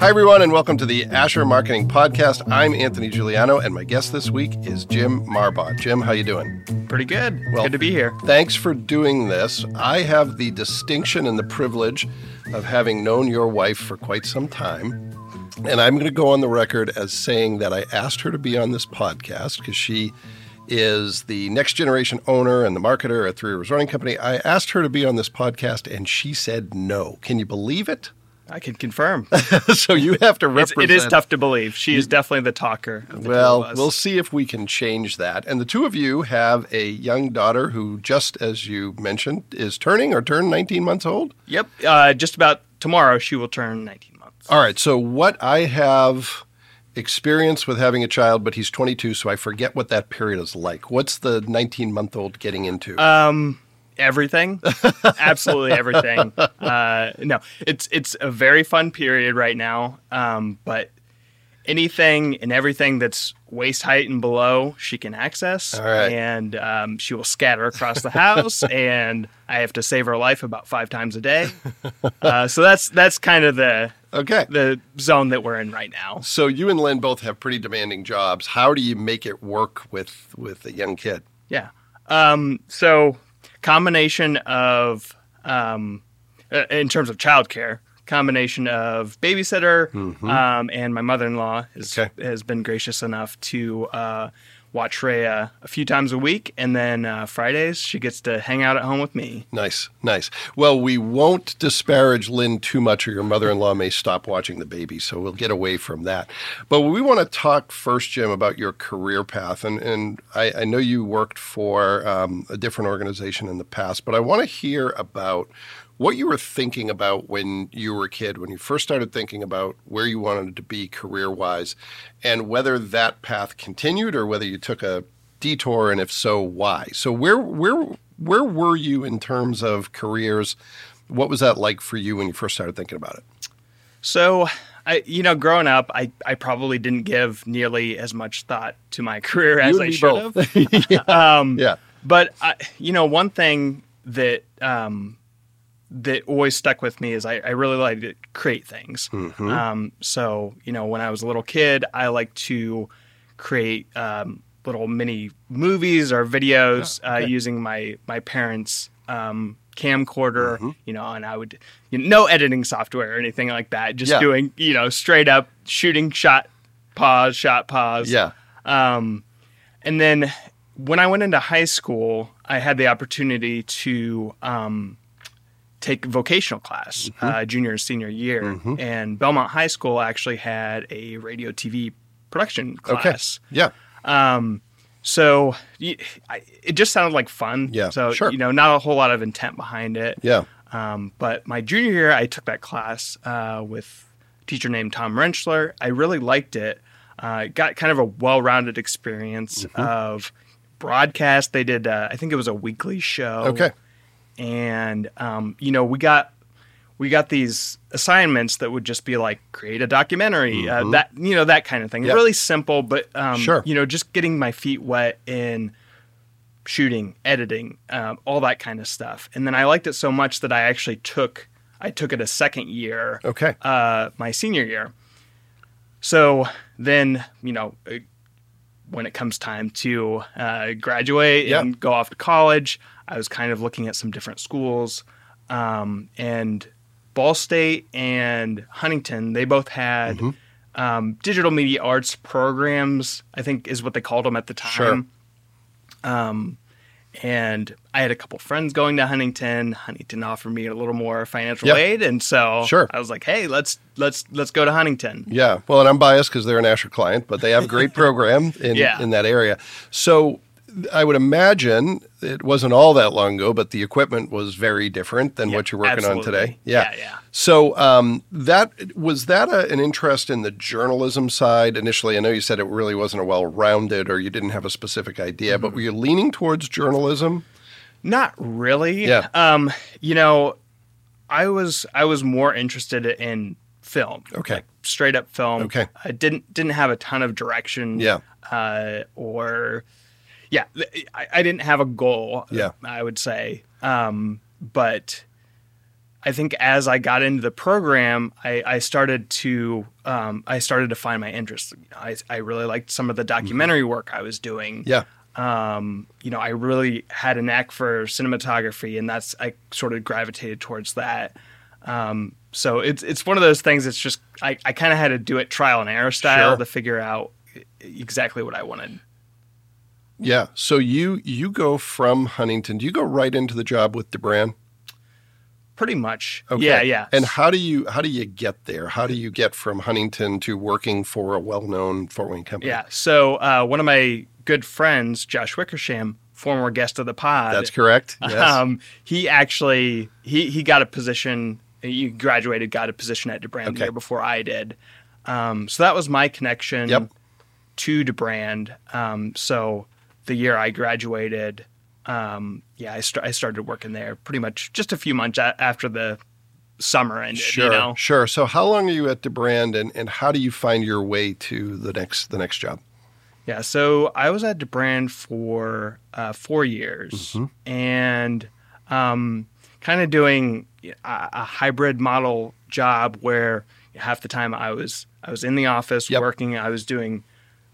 Hi, everyone, and welcome to the Asher Marketing Podcast. I'm Anthony Giuliano, and my guest this week is Jim Marbach. Jim, how you doing? Pretty good. Well, good to be here. Thanks for doing this. I have the distinction and the privilege of having known your wife for quite some time. And I'm going to go on the record as saying that I asked her to be on this podcast because she is the next generation owner and the marketer at Three Rivers Running Company. I asked her to be on this podcast and she said no. Can you believe it? I can confirm. so you have to represent. it is tough to believe. She is definitely the talker. The well, we'll see if we can change that. And the two of you have a young daughter who, just as you mentioned, is turning or turned 19 months old. Yep, uh, just about tomorrow she will turn 19 months. All right. So what I have experience with having a child, but he's 22, so I forget what that period is like. What's the 19 month old getting into? Um everything, absolutely everything. Uh, no, it's it's a very fun period right now. Um, but anything and everything that's waist height and below, she can access, and um, she will scatter across the house, and I have to save her life about five times a day. Uh, so that's that's kind of the okay the zone that we're in right now. So you and Lynn both have pretty demanding jobs. How do you make it work with with a young kid? Yeah. Um, so combination of um, uh, in terms of childcare, combination of babysitter mm-hmm. um, and my mother-in-law okay. has been gracious enough to uh, watch Rhea a few times a week, and then uh, Fridays she gets to hang out at home with me. Nice, nice. Well, we won't disparage Lynn too much, or your mother-in-law may stop watching the baby, so we'll get away from that. But we want to talk first, Jim, about your career path, and and I, I know you worked for um, a different organization in the past, but I want to hear about what you were thinking about when you were a kid, when you first started thinking about where you wanted to be career wise, and whether that path continued or whether you took a detour, and if so, why. So where where where were you in terms of careers? What was that like for you when you first started thinking about it? So, I, you know, growing up, I, I probably didn't give nearly as much thought to my career as I should have. yeah. Um, yeah. But, I, you know, one thing that um, that always stuck with me is I, I really like to create things. Mm-hmm. Um, so, you know, when I was a little kid, I like to create um, little mini movies or videos oh, okay. uh, using my my parents' um, camcorder. Mm-hmm. You know, and I would you know, no editing software or anything like that. Just yeah. doing you know straight up shooting shot pause shot pause. Yeah. Um, and then when I went into high school, I had the opportunity to um, take vocational class mm-hmm. uh, junior and senior year, mm-hmm. and Belmont High School actually had a radio TV production class. Okay. Yeah. Um, so it just sounded like fun. Yeah. So sure. you know, not a whole lot of intent behind it. Yeah. Um, but my junior year, I took that class uh, with a teacher named Tom Rentschler. I really liked it. Uh, got kind of a well-rounded experience mm-hmm. of broadcast. They did, uh, I think it was a weekly show. Okay and um, you know we got we got these assignments that would just be like create a documentary, uh, mm-hmm. uh, that you know that kind of thing. Yep. Really simple, but um, sure. you know just getting my feet wet in shooting, editing, um, all that kind of stuff. And then I liked it so much that I actually took I took it a second year. Okay. Uh, my senior year. So then you know when it comes time to uh, graduate yep. and go off to college, I was kind of looking at some different schools. Um, and Ball State and Huntington, they both had mm-hmm. um, digital media arts programs, I think is what they called them at the time. Sure. Um, and I had a couple friends going to Huntington. Huntington offered me a little more financial yep. aid, and so sure. I was like, "Hey, let's let's let's go to Huntington." Yeah, well, and I'm biased because they're an Asher client, but they have a great program in yeah. in that area. So I would imagine it wasn't all that long ago, but the equipment was very different than yep, what you're working absolutely. on today. Yeah, yeah. yeah. So um, that was that a, an interest in the journalism side initially. I know you said it really wasn't a well-rounded, or you didn't have a specific idea, mm-hmm. but were you leaning towards journalism? Not really. Yeah. Um, you know, I was I was more interested in film. Okay. Like straight up film. Okay. I didn't didn't have a ton of direction. Yeah. Uh, or yeah, I, I didn't have a goal. Yeah, I would say, um, but I think as I got into the program, I, I started to um, I started to find my interest. I, I really liked some of the documentary work I was doing. Yeah. Um, you know, I really had a knack for cinematography, and that's I sort of gravitated towards that. Um, so it's it's one of those things. It's just I, I kind of had to do it trial and error style Sure. to figure out exactly what I wanted. Yeah. So you you go from Huntington. Do you go right into the job with DeBrand? Pretty much. Okay. Yeah, yeah. And how do you how do you get there? How do you get from Huntington to working for a well-known Fort Wayne company? Yeah. So uh, one of my good friends, Josh Wickersham, former guest of the pod, That's correct. Yes. um, he actually he he got a position. He graduated, got a position at DeBrand Okay. the year before I did. Um, so that was my connection Yep. to DeBrand. Um, so the year I graduated, um, yeah, I, st- I started working there pretty much just a few months a- after the summer ended. Sure, You know? sure. So how long are you at DeBrand and, and how do you find your way to the next the next job? Yeah, so I was at DeBrand for uh, four years and um, kind of doing a, a hybrid model job where half the time I was I was in the office Yep. working. I was doing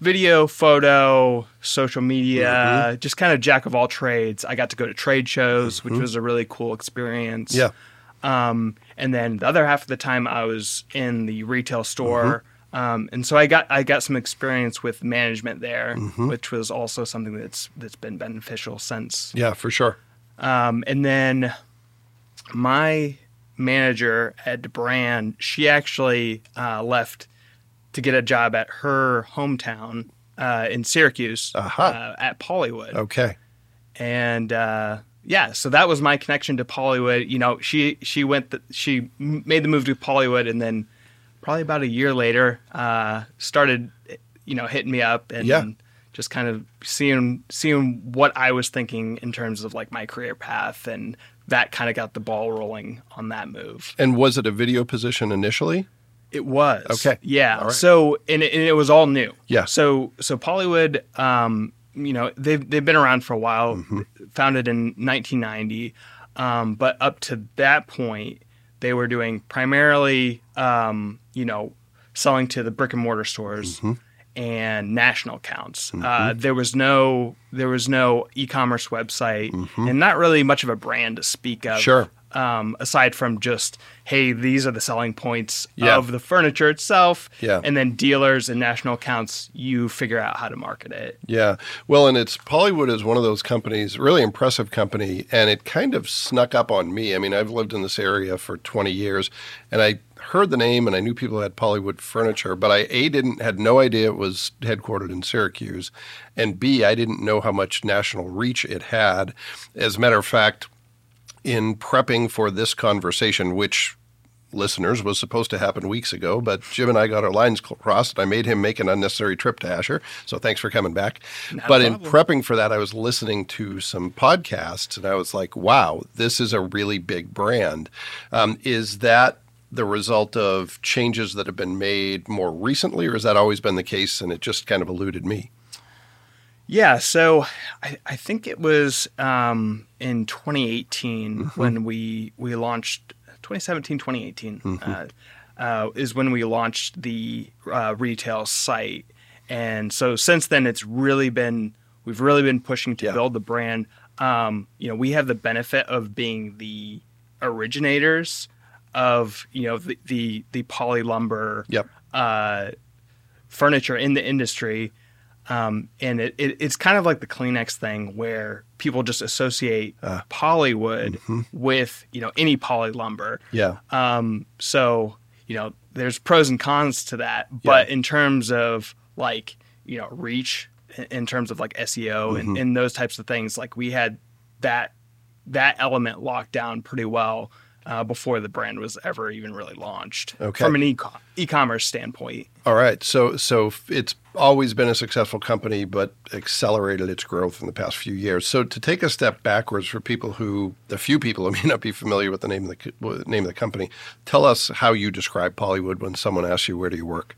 video, photo, social media, just kind of jack of all trades. I got to go to trade shows, which was a really cool experience. Yeah. Um, and then the other half of the time I was in the retail store. Mm-hmm. Um, and so I got I got some experience with management there, Mm-hmm. which was also something that's that's been beneficial since. Yeah, for sure. Um, and then my manager at Brand, she actually uh, left to get a job at her hometown uh, in Syracuse Aha. uh, at Polywood Okay. and uh, yeah, so that was my connection to Polywood. You know, she she went the, she made the move to Polywood, and then probably about a year later, uh, started you know hitting me up and Yeah. just kind of seeing seeing what I was thinking in terms of like my career path, and that kind of got the ball rolling on that move. And was it a video position initially? It was Okay. Yeah. Right. So and it, and it was all new. Yeah. So so Polywood, um, you know, they've they've been around for a while. Mm-hmm. Founded in 1990, um, but up to that point, they were doing primarily, um, you know, selling to the brick and mortar stores. Mm-hmm. And national accounts. Uh, there was no there was no e-commerce website, and not really much of a brand to speak of Mm-hmm. Sure. Um, aside from just hey these are the selling points Yeah. of the furniture itself Yeah. and then dealers and national accounts you figure out how to market it Yeah. Well, and it's Polywood is one of those companies, really impressive company, and it kind of snuck up on me. I mean, I've lived in this area for 20 years, and I heard the name and I knew people had Polywood furniture, but I a didn't had no idea it was headquartered in Syracuse, and b I didn't know how much national reach it had. As a matter of fact, in prepping for this conversation, which listeners was supposed to happen weeks ago, but Jim and I got our lines crossed. and I made him make an unnecessary trip to Asher, so thanks for coming back. but in prepping for that, I was listening to some podcasts, and I was like, "Wow, this is a really big brand." Um, is that the result of changes that have been made more recently, or has that always been the case, and it just kind of eluded me? Yeah so i, I think it was um, in 2018 when we we launched 2017 2018 uh, uh, is when we launched the uh, retail site and so since then it's really been we've really been pushing to Yeah. build the brand um, you know we have the benefit of being the originators of you know the the, the poly lumber Yep. uh, furniture in the industry. Um, and it, it, it's kind of like the Kleenex thing where people just associate Uh. Polywood Mm-hmm. with, you know, any poly lumber. Yeah. Um, so, you know, there's pros and cons to that. But Yeah. in terms of like, you know, reach, in- in terms of like SEO Mm-hmm. and, and those types of things, like we had that, that element locked down pretty well uh, before the brand was ever even really launched Okay. from an e- e-commerce standpoint. All right. So so it's always been a successful company, but accelerated its growth in the past few years. So to take a step backwards for people who, the few people who may not be familiar with the name of the name of the company, tell us how you describe Polywood when someone asks you where do you work.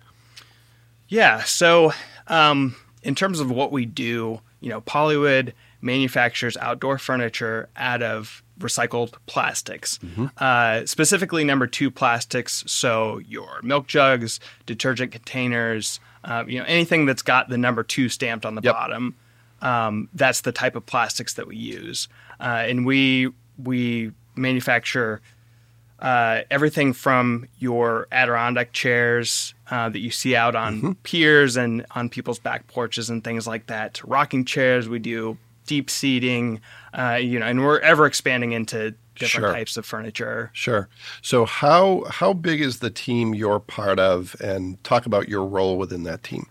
Yeah. So, um, in terms of what we do, you know, Polywood manufactures outdoor furniture out of recycled plastics, uh, specifically number two plastics. So your milk jugs, detergent containers, uh, you know anything that's got the number two stamped on the Yep. bottom. Um, that's the type of plastics that we use, uh, and we we manufacture uh, everything from your Adirondack chairs uh, that you see out on piers and on people's back porches and things like that, to rocking chairs. We do deep seating, uh, you know, and we're ever expanding into different Sure. types of furniture. Sure. So how how big is the team you're part of, and talk about your role within that team?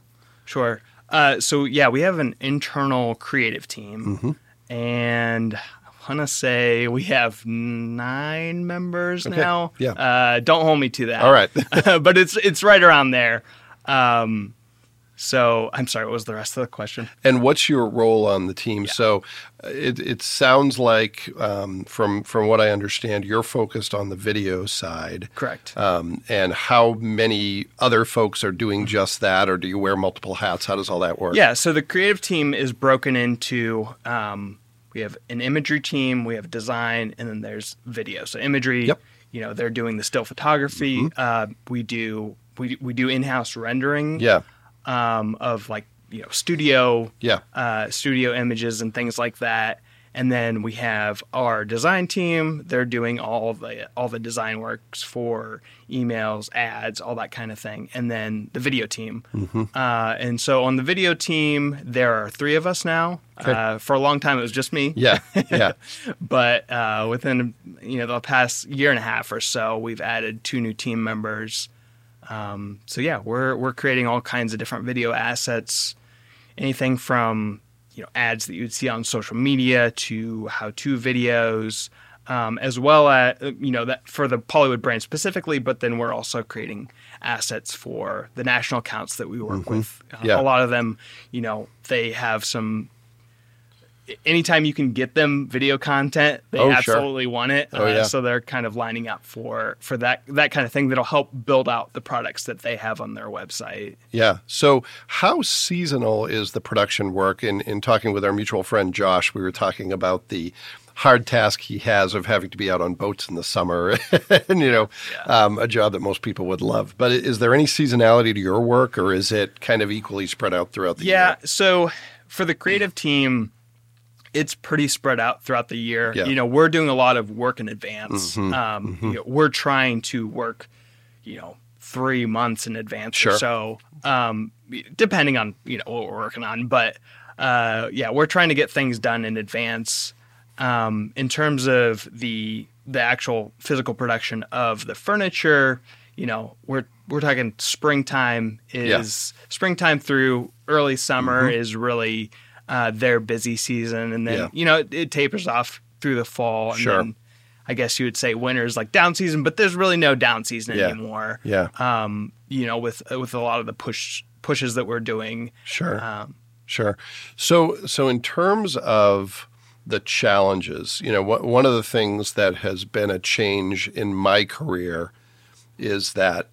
Sure. Uh, so yeah, we have an internal creative team, and I want to say we have nine members Okay. now. Yeah. Uh, don't hold me to that. All right. but it's it's right around there. Um, so I'm sorry. What was the rest of the question? And what's your role on the team? So uh, it, it sounds like, um, from from what I understand, you're focused on the video side. Correct. Um, and how many other folks are doing just that, or do you wear multiple hats? How does all that work? Yeah, so the creative team is broken into um, we have an imagery team, we have design, and then there's video. So imagery, Yep. you know, they're doing the still photography. Uh, we do we we do in-house rendering Yeah. Um, of like you know studio Yeah. uh, studio images and things like that. And then we have our design team. They're doing all the all the design works for emails, ads, all that kind of thing. And then the video team. Mm-hmm. Uh, and so on the video team, there are three of us now. Okay. Uh, for a long time, it was just me. Yeah. Yeah. But uh, within you know the past year and a half or so, we've added two new team members. Um, so yeah, we're we're creating all kinds of different video assets, anything from you know ads that you'd see on social media to how-to videos, um, as well as you know that for the Polywood brand specifically. But then we're also creating assets for the national accounts that we work with. Uh, Yeah. A lot of them, you know, they have some. Anytime you can get them video content, they Oh, sure. absolutely want it. Oh, Uh, yeah. So they're kind of lining up for for that that kind of thing that'll help build out the products that they have on their website. Yeah. So, how seasonal is the production work? In in talking with our mutual friend Josh, we were talking about the hard task he has of having to be out on boats in the summer, and you know, um, a job that most people would love. But is there any seasonality to your work, or is it kind of equally spread out throughout the Yeah. year? Yeah so for the creative team, it's pretty spread out throughout the year. Yeah. You know, we're doing a lot of work in advance. Mhm, Um, you know, we're trying to work, you know, three months in advance Sure. or so, um, depending on you know what we're working on. But uh, yeah, we're trying to get things done in advance. Um, in terms of the the actual physical production of the furniture, you know, we're we're talking springtime is springtime through early summer is really uh, their busy season, and then Yeah. you know it, it tapers off through the fall, and Sure. then I guess you would say winter is like down season, but there's really no down season Yeah. anymore. Yeah. Um, you know, with with a lot of the push pushes that we're doing. Sure. Um, Sure. So, so in terms of the challenges, you know, wh- one of the things that has been a change in my career is that,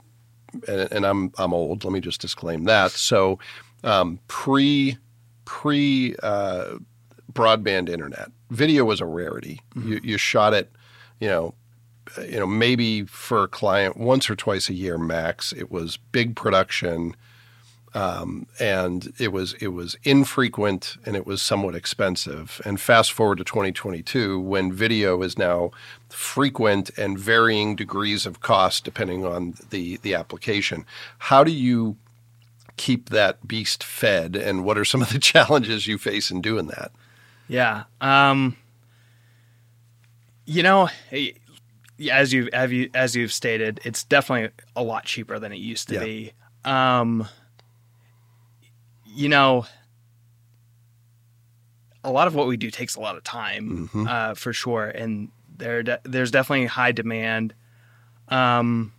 and, and I'm I'm old. Let me just disclaim that. So, um, pre pre uh, broadband internet, video was a rarity. You you shot it, you know. You know, maybe for a client once or twice a year max. It was big production um, and it was it was infrequent and it was somewhat expensive. And fast forward to 2022, when video is now frequent and varying degrees of cost depending on the the application. How do you keep that beast fed, and what are some of the challenges you face in doing that? Yeah. Um, you know, eh, as you have you as you've stated, it's definitely a lot cheaper than it used to Yeah. be. Um, you know, a lot of what we do takes a lot of time, Mhm. uh, for sure, and there de- there's definitely high demand. Um,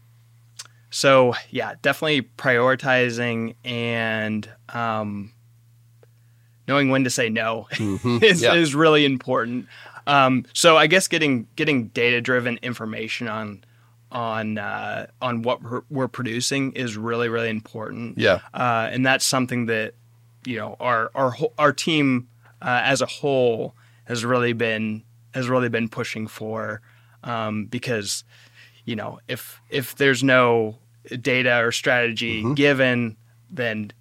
so yeah, definitely prioritizing and um, knowing when to say no Mhm. is, Yeah. is really important. Um, so I guess getting getting data driven information on on uh, on what we're, we're producing is really really important. Yeah, Uh, and that's something that you know our our our team uh, as a whole has really been has really been pushing for um, because you know if if there's no data or strategy Mm-hmm. given, then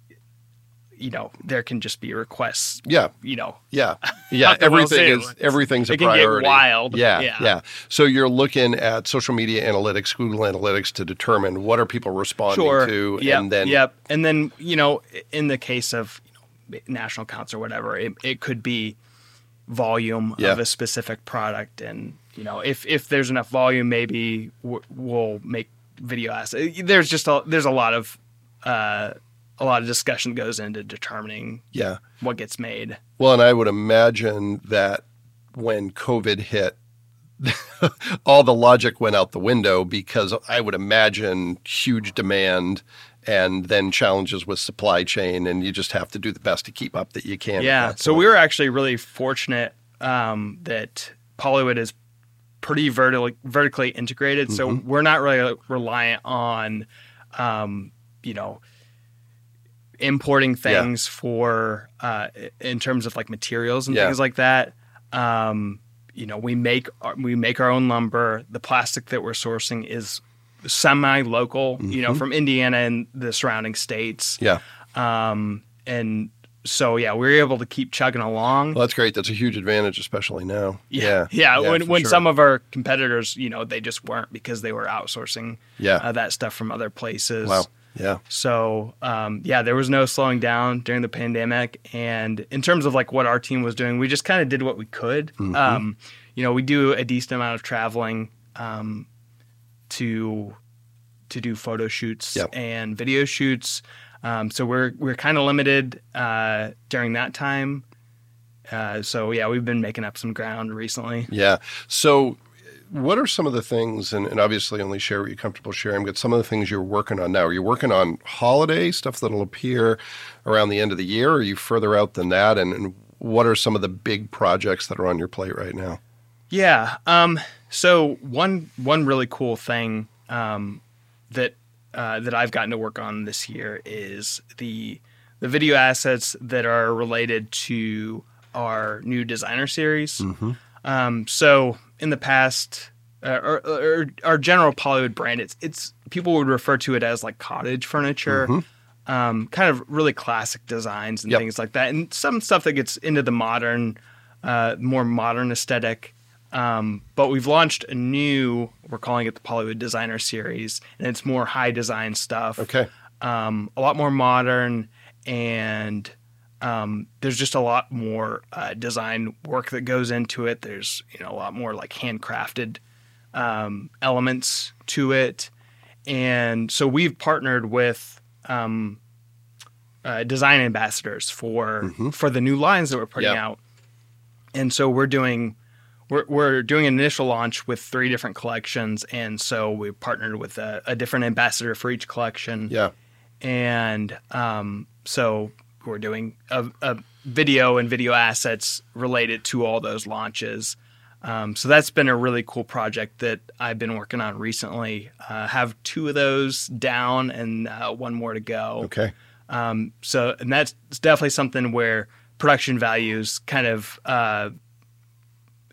you know there can just be requests. Yeah. You know, Yeah, yeah. Not the well everything is everything's a It get priority. wild. Yeah, yeah, Yeah. So you're looking at social media analytics, Google Analytics, to determine what are people responding sure. to, Yep, and then yep, and then you know in the case of you know, national accounts or whatever, it, it could be volume Yeah. of a specific product, and you know if if there's enough volume, maybe w- we'll make video assets. There's just a there's a lot of uh, a lot of discussion goes into determining yeah. what gets made. Well, and I would imagine that when COVID hit, all the logic went out the window because I would imagine huge demand and then challenges with supply chain, and you just have to do the best to keep up that you can. Yeah. So we were actually really fortunate um, that Polywood is pretty vertically vertically integrated. So Mm-hmm. we're not really reliant on, um, you know, importing Yeah. things for uh, in terms of like materials and Yeah. things like that. Um, you know, we make our- we make our own lumber. The plastic that we're sourcing is semi local. You Mm-hmm. know, from Indiana and the surrounding states. yeah. Um, and so yeah, we were able to keep chugging along. Well, that's great. That's a huge advantage, especially now. Yeah, yeah. when when sure. some of our competitors, you know, they just weren't because they were outsourcing yeah, uh, that stuff from other places. wow, yeah, So um, yeah, there was no slowing down during the pandemic. And in terms of like what our team was doing, we just kind of did what we could. Mm-hmm. Um, you know, we do a decent amount of traveling um, to to do photo shoots Yep. and video shoots. Um, so we're we're kind of limited uh, during that time. Uh, so yeah, we've been making up some ground recently. yeah. So, what are some of the things, and, and obviously only share what you're comfortable sharing, but some of the things you're working on now? Are you working on holiday stuff that'll appear around the end of the year? Or are you further out than that? And, and what are some of the big projects that are on your plate right now? Yeah. Um, so one one really cool thing um, that uh, that I've gotten to work on this year is the the video assets that are related to our new designer series. Um, so in the past, uh, or, or our general Polywood brand, it's it's people would refer to it as like cottage furniture. Um, kind of really classic designs and Yep. things like that, and some stuff that gets into the modern, uh, more modern aesthetic. Um, but we've launched a new, we're calling it the Polywood Designer Series, and it's more high design stuff. Okay. Um, a lot more modern, and um, there's just a lot more uh, design work that goes into it. There's you know a lot more like handcrafted um, elements to it, and so we've partnered with um, uh, design ambassadors for for the new lines that we're putting Yeah. out, and so we're doing we're, we're doing an initial launch with three different collections, and so we partnered with a, a different ambassador for each collection Yeah. and um, so we're doing a, a video and video assets related to all those launches. Um, so that's been a really cool project that I've been working on recently. Uh, have two of those down and uh, one more to go. Okay. Um, so and that's definitely something where production values kind of uh,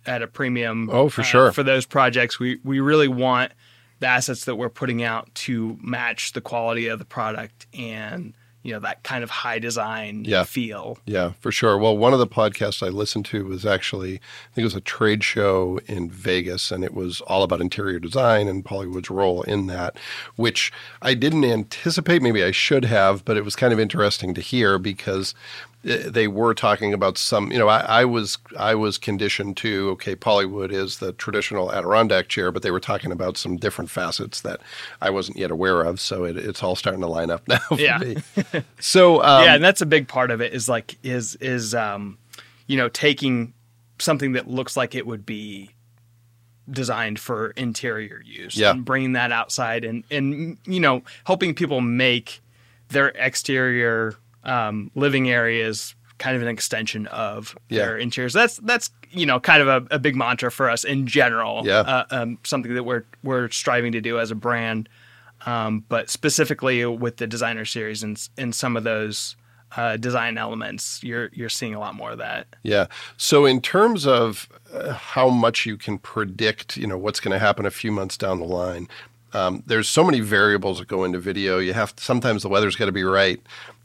at a premium. Oh, for uh, sure. For those projects, we we really want the assets that we're putting out to match the quality of the product and you know that kind of high design Yeah. feel. Yeah, for sure. Well, one of the podcasts I listened to was actually, I think it was a trade show in Vegas, and it was all about interior design and Polywood's role in that, which I didn't anticipate. Maybe I should have, but it was kind of interesting to hear because they were talking about some. You know, I, I was I was conditioned to okay, Polywood is the traditional Adirondack chair, but they were talking about some different facets that I wasn't yet aware of. So it, it's all starting to line up now for Yeah. me. So um, yeah, and that's a big part of it is like is is um, you know taking something that looks like it would be designed for interior use Yeah. and bringing that outside and and you know helping people make their exterior um, living areas kind of an extension of Yeah. their interiors. That's that's you know kind of a, a big mantra for us in general. Yeah. Uh, um, something that we're we're striving to do as a brand, um, but specifically with the designer series and and some of those uh, design elements, you're you're seeing a lot more of that. Yeah. So in terms of uh, how much you can predict, you know, what's going to happen a few months down the line, um, there's so many variables that go into video. You have to, sometimes the weather's got to be right.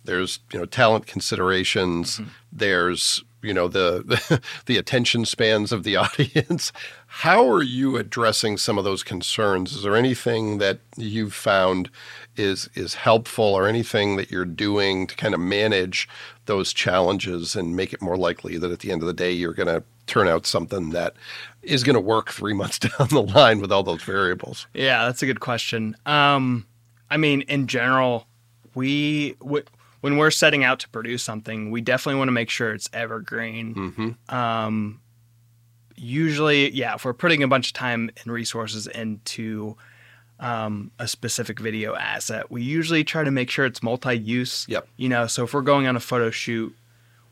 There's you know talent considerations. Mm-hmm. There's you know the the attention spans of the audience. How are you addressing some of those concerns? Is there anything that you've found is is helpful, or anything that you're doing to kind of manage those challenges and make it more likely that at the end of the day you're going to turn out something that is going to work three months down the line with all those variables? Yeah, that's a good question. Um, I mean, in general, we when we're setting out to produce something, we definitely want to make sure it's evergreen. Mm-hmm. Um, usually, yeah, if we're putting a bunch of time and resources into um, a specific video asset, we usually try to make sure it's multi-use. Yep. You know, so if we're going on a photo shoot,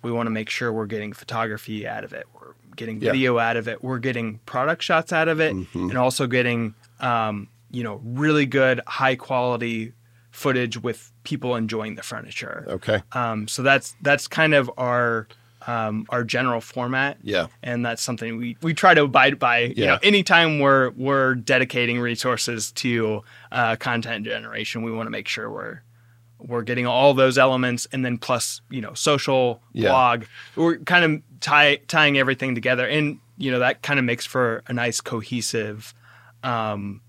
we want to make sure we're getting photography out of it. We're getting video out of it. We're getting product shots out of it, mm-hmm. and also getting um, you know really good high quality footage with people enjoying the furniture. Okay. Um, so that's that's kind of our um, our general format. Yeah. And that's something we, we try to abide by. Yeah. You know, anytime we're we're dedicating resources to uh, content generation, we want to make sure we're we're getting all those elements and then plus, you know, social, yeah. blog. We're kind of tie, tying everything together. And, you know, that kind of makes for a nice cohesive um,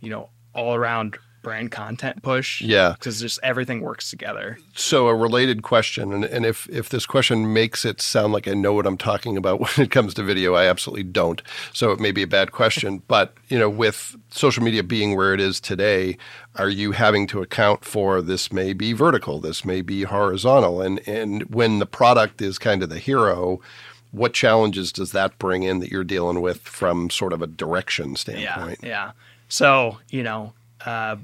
you know, all around brand content push. Yeah. Because just everything works together. So a related question, and, and if, if this question makes it sound like I know what I'm talking about when it comes to video, I absolutely don't. So it may be a bad question. but, you know, with social media being where it is today, are you having to account for this may be vertical, this may be horizontal? And and when the product is kind of the hero, what challenges does that bring in that you're dealing with from sort of a direction standpoint? Yeah. Yeah. So, you know, uh,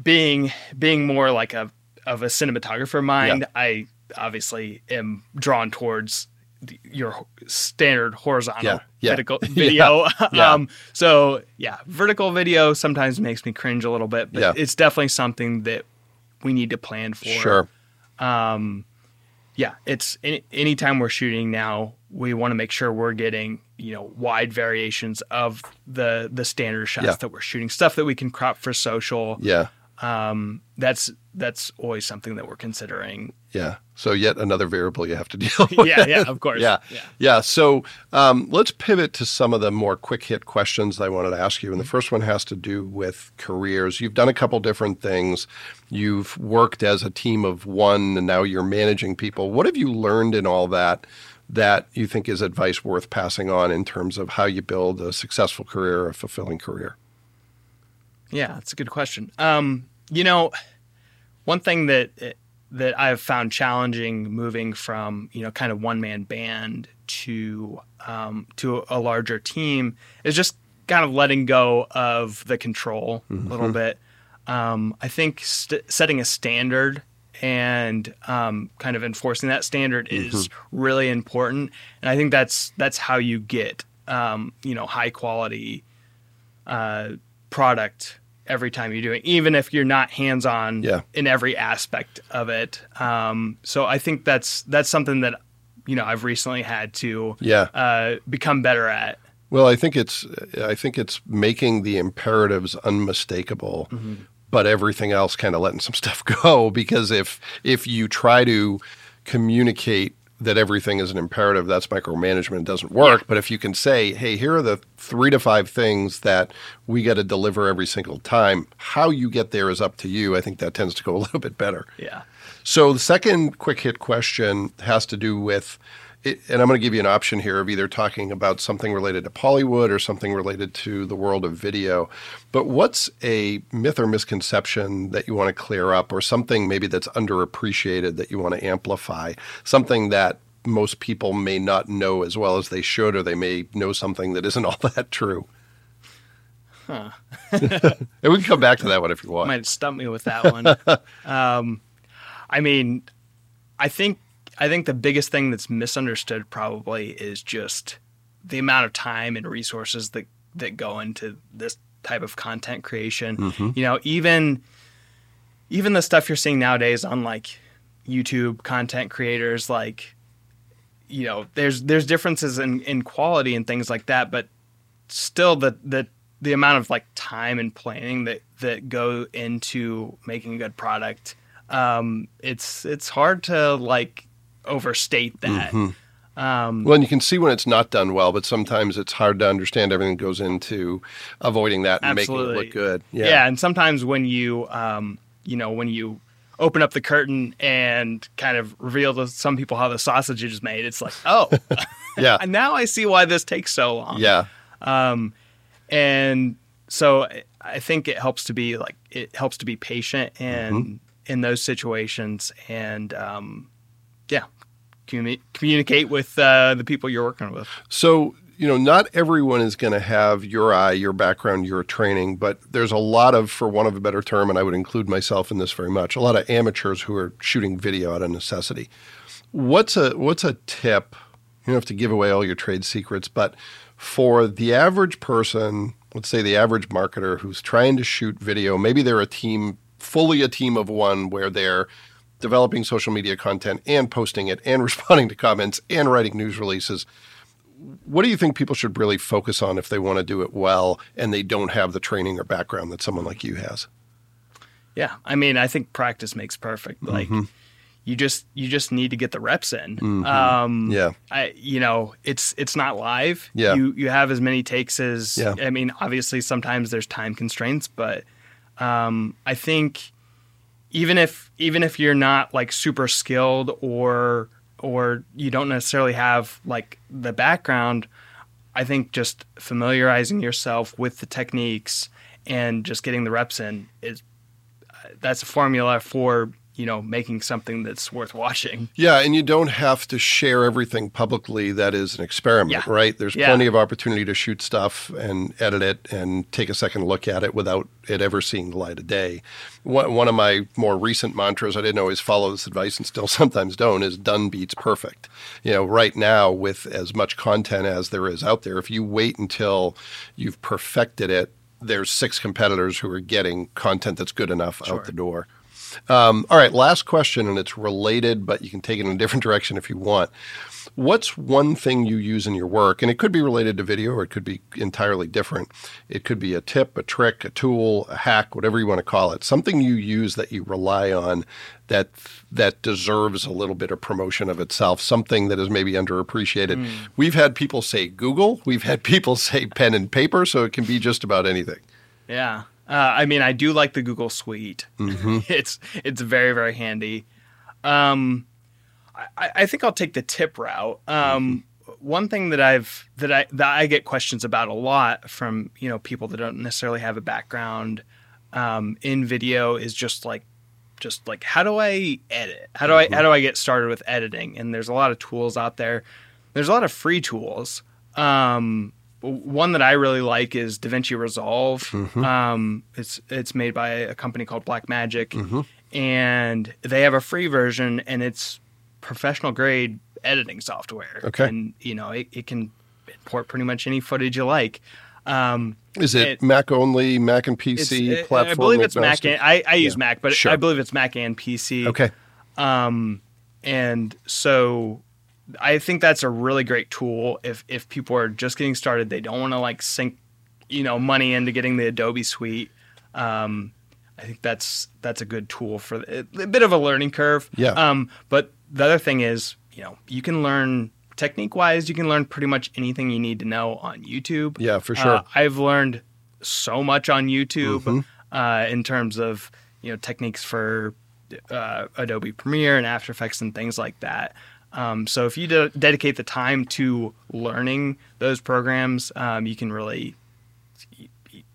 being being more like a of a cinematographer mind, yeah. I obviously am drawn towards the, your standard horizontal yeah. Yeah. vertical video. um, so yeah, vertical video sometimes makes me cringe a little bit, but it's definitely something that we need to plan for. Sure. Um, yeah, it's any, anytime we're shooting now, we want to make sure we're getting you know wide variations of the the standard shots yeah. that we're shooting, stuff that we can crop for social. Yeah, um, that's that's always something that we're considering. Yeah. So yet another variable you have to deal with. yeah, yeah, of course. Yeah, yeah. yeah. So um, let's pivot to some of the more quick hit questions that I wanted to ask you. And the first one has to do with careers. You've done a couple different things. You've worked as a team of one, and now you're managing people. What have you learned in all that? That you think is advice worth passing on in terms of how you build a successful career, a fulfilling career? Yeah, that's a good question. Um, you know, one thing that that I've found challenging moving from you know kind of one man band to um, to a larger team is just kind of letting go of the control mm-hmm. a little bit. Um, I think st- setting a standard and um, kind of enforcing that standard mm-hmm. is really important, and I think that's that's how you get um, you know high quality uh, product every time you do it, even if you're not hands on yeah. in every aspect of it. Um, so I think that's that's something that you know I've recently had to yeah. uh, become better at. Well, I think it's I think it's making the imperatives unmistakable, mm-hmm. but everything else kind of letting some stuff go because if if you try to communicate that everything is an imperative, that's micromanagement. It doesn't work. But if you can say, hey, here are the three to five things that we got to deliver every single time, how you get there is up to you. I think that tends to go a little bit better. Yeah. So the second quick hit question has to do with it, and I'm going to give you an option here of either talking about something related to Polywood or something related to the world of video. But what's a myth or misconception that you want to clear up, or something maybe that's underappreciated that you want to amplify? Something that most people may not know as well as they should, or they may know something that isn't all that true. Huh. and we can come back to that one if you want. Might stump me with that one. um, I mean, I think I think the biggest thing that's misunderstood probably is just the amount of time and resources that that go into this type of content creation. Mm-hmm. You know, even even the stuff you're seeing nowadays on like YouTube content creators like you know there's there's differences in, in quality and things like that but still the the the amount of like time and planning that that go into making a good product um it's it's hard to like overstate that um Well, and you can see when it's not done well, but sometimes it's hard to understand everything that goes into avoiding that and making it look good. yeah. Yeah. and sometimes when you um you know when you open up the curtain and kind of reveal to some people how the sausage is made it's like oh Yeah. and now i see why this takes so long Yeah. um and so I- i think it helps to be like it helps to be patient and Mm-hmm. in those situations and um yeah communi- communicate with uh, the people you're working with So, you know, not everyone is going to have your eye, your background, your training, but there's a lot of, for want of a better term, and I would include myself in this very much, a lot of amateurs who are shooting video out of necessity. What's a what's a tip? You don't have to give away all your trade secrets, but for the average person, let's say the average marketer who's trying to shoot video, maybe they're a team, fully a team of one, where they're developing social media content and posting it and responding to comments and writing news releases what do you think people should really focus on if they want to do it well and they don't have the training or background that someone like you has? Yeah, I mean, I think practice makes perfect. Like, Mm-hmm. you just you just need to get the reps in. Um, Yeah. I you know it's it's not live. Yeah. you you have as many takes as. Yeah. I mean, obviously sometimes there's time constraints, but um, I think even if even if you're not like super skilled or or you don't necessarily have like the background, I think just familiarizing yourself with the techniques and just getting the reps in is uh, that's a formula for you know making something that's worth watching. Yeah, and you don't have to share everything publicly that is an experiment, Yeah. right? There's Yeah. plenty of opportunity to shoot stuff and edit it and take a second look at it without it ever seeing the light of day. One, one of my more recent mantras, I didn't always follow this advice and still sometimes don't, is done beats perfect. You know, right now, with as much content as there is out there, if you wait until you've perfected it, there's six competitors who are getting content that's good enough Sure. out the door. Um, all right, last question, and it's related, but you can take it in a different direction if you want. What's one thing you use in your work? And it could be related to video or it could be entirely different. It could be a tip, a trick, a tool, a hack, whatever you want to call it. Something you use that you rely on that that deserves a little bit of promotion of itself, something that is maybe underappreciated. We've had people say Google, we've had people say pen and paper, so it can be just about anything. Yeah. Uh, I mean, I do like the Google Suite. it's it's very very handy. Um, I, I think I'll take the tip route. Um, One thing that I've that I that I get questions about a lot from you know people that don't necessarily have a background um, in video is just like just like how do I edit? How do I how do I get started with editing? And there's a lot of tools out there. There's a lot of free tools. Um, one that I really like is DaVinci Resolve. Um, it's it's made by a company called Blackmagic, and they have a free version, and it's professional grade editing software. Okay. and you know it, it can import pretty much any footage you like. Um, Is it, It- Mac only, Mac and PC I- platform? I believe it's Mac. And, I, I use Yeah. Mac, but Sure. I believe it's Mac and PC. Okay. Um, and so I think that's a really great tool if if people are just getting started, they don't want to like sink, you know, money into getting the Adobe suite. Um, I think that's that's a good tool for a bit of a learning curve. Yeah. Um, but the other thing is, you know, you can learn technique wise, you can learn pretty much anything you need to know on YouTube. Yeah, for sure. Uh, I've learned so much on YouTube Mm-hmm. uh, in terms of you know techniques for uh, Adobe Premiere and After Effects and things like that. Um, so if you de- dedicate the time to learning those programs, um, you can really you,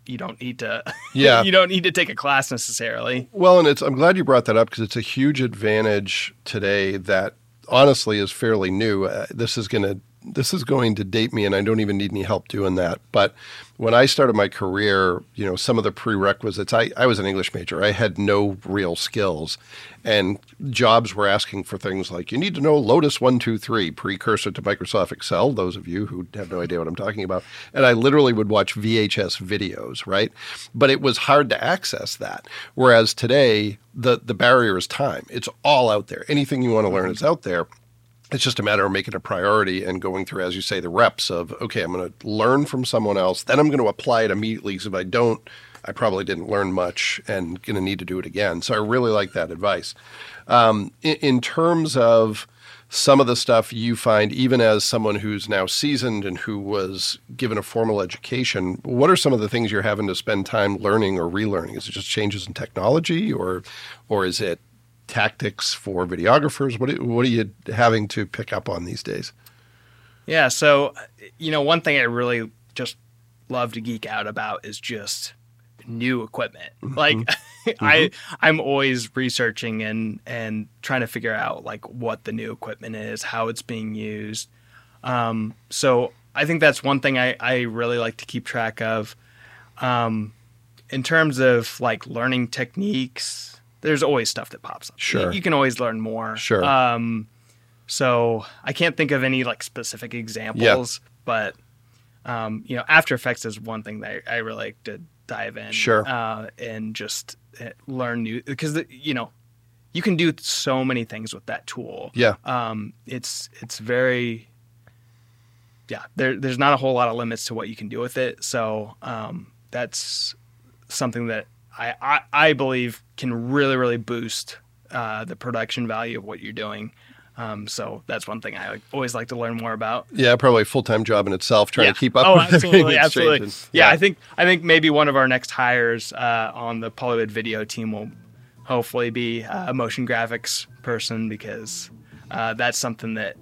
you don't need to Yeah. you don't need to take a class necessarily. Well, and it's I'm glad you brought that up because it's a huge advantage today that honestly is fairly new. Uh, this is going to this is going to date me, and I don't even need any help doing that. But when I started my career, you know, some of the prerequisites, I, I was an English major. I had no real skills. And jobs were asking for things like you need to know Lotus 123, precursor to Microsoft Excel, those of you who have no idea what I'm talking about. And I literally would watch VHS videos, right? But it was hard to access that. Whereas today, the, the barrier is time. It's all out there. Anything you want to learn is out there it's just a matter of making a priority and going through, as you say, the reps of, okay, I'm going to learn from someone else. Then I'm going to apply it immediately. Because if I don't, I probably didn't learn much and going to need to do it again. So I really like that advice. Um, in, in terms of some of the stuff you find, even as someone who's now seasoned and who was given a formal education, what are some of the things you're having to spend time learning or relearning? Is it just changes in technology, or, or is it tactics for videographers? What what are you having to pick up on these days? Yeah, so you know, one thing I really just love to geek out about is just new equipment. Mm-hmm. Like mm-hmm. I I'm always researching and and trying to figure out like what the new equipment is, how it's being used. Um, so I think that's one thing I, I really like to keep track of. Um, in terms of like learning techniques, there's always stuff that pops up. Sure. You, you can always learn more. Sure. Um, so I can't think of any like specific examples, yeah. but um, you know, After Effects is one thing that I, I really like to dive in. Sure. Uh, and just uh, learn new because you know you can do so many things with that tool. Yeah. Um, it's it's very yeah. There there's not a whole lot of limits to what you can do with it. So um, that's something that I, I, I believe can really, really boost uh, the production value of what you're doing. Um, so that's one thing I always like to learn more about. Yeah, probably a full time job in itself, trying yeah. to keep up. Oh, with absolutely, absolutely. And, yeah. yeah. I think I think maybe one of our next hires uh, on the Polywood video team will hopefully be a motion graphics person because uh, that's something that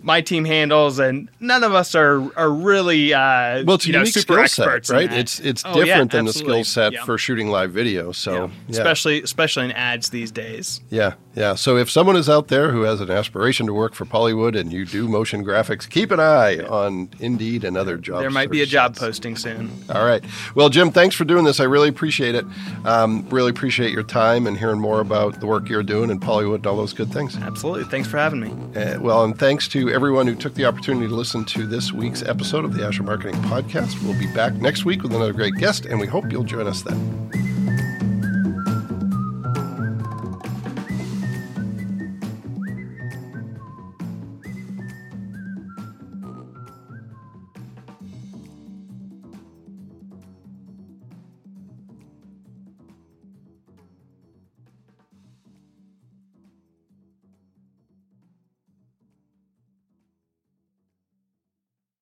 my team handles, and none of us are are really uh, well. It's you unique skill set, right? It's it's oh, different yeah, than the skill set yeah. for shooting live video. So especially especially in ads these days. Yeah, yeah. So if someone is out there who has an aspiration to work for Polywood and you do motion graphics, keep an eye on Indeed and other jobs. There might be a job posting soon. All right. Well, Jim, thanks for doing this. I really appreciate it. Um, really appreciate your time and hearing more about the work you're doing in Polywood and all those good things. Absolutely. Thanks for having me. Uh, well, and thanks to everyone who took the opportunity to listen to this week's episode of the Asher Marketing Podcast. We'll be back next week with another great guest, and we hope you'll join us then.